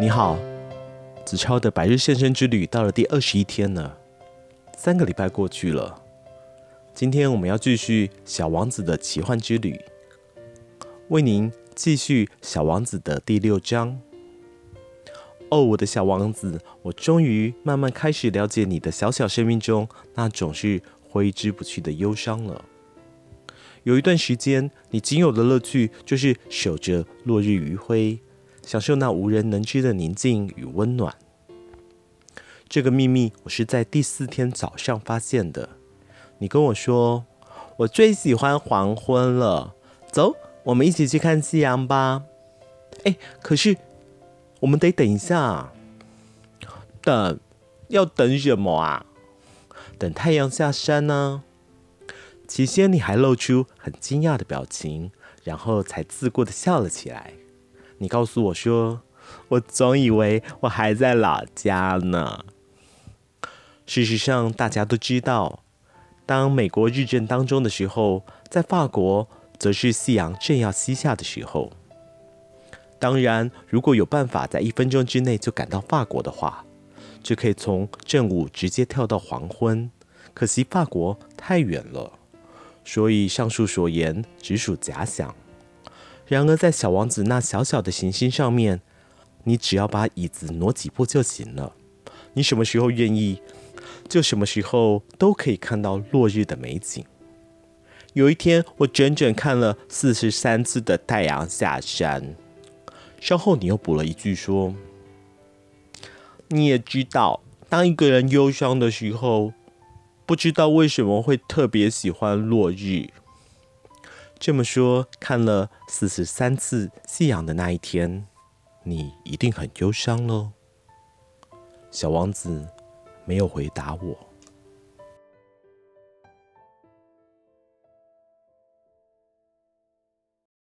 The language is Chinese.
你好，子超的百日献身之旅到了第二十一天了，三个礼拜过去了。今天我们要继续小王子的奇幻之旅，为您继续小王子的第六章。哦，我的小王子，我终于慢慢开始了解你的小小生命中那总是挥之不去的忧伤了。有一段时间，你仅有的乐趣就是守着落日余晖。享受那无人能知的宁静与温暖。这个秘密我是在第四天早上发现的。你跟我说，我最喜欢黄昏了。走，我们一起去看夕阳吧。哎，可是我们得等一下。等？要等什么啊？等太阳下山呢？起先你还露出很惊讶的表情，然后才自顾地笑了起来。你告诉我说，我总以为我还在老家呢。事实上，大家都知道，当美国日正当中的时候，在法国则是夕阳正要西下的时候。当然，如果有办法在一分钟之内就赶到法国的话，就可以从正午直接跳到黄昏。可惜法国太远了，所以上述所言只属假想。然而，在小王子那小小的行星上面，你只要把椅子挪几步就行了。你什么时候愿意，就什么时候都可以看到落日的美景。有一天，我整整看了四十三次的太阳下山。稍后，你又补了一句说：“你也知道，当一个人忧伤的时候，不知道为什么会特别喜欢落日。”这么说，看了四十三次夕阳的那一天，你一定很忧伤喽。小王子没有回答我。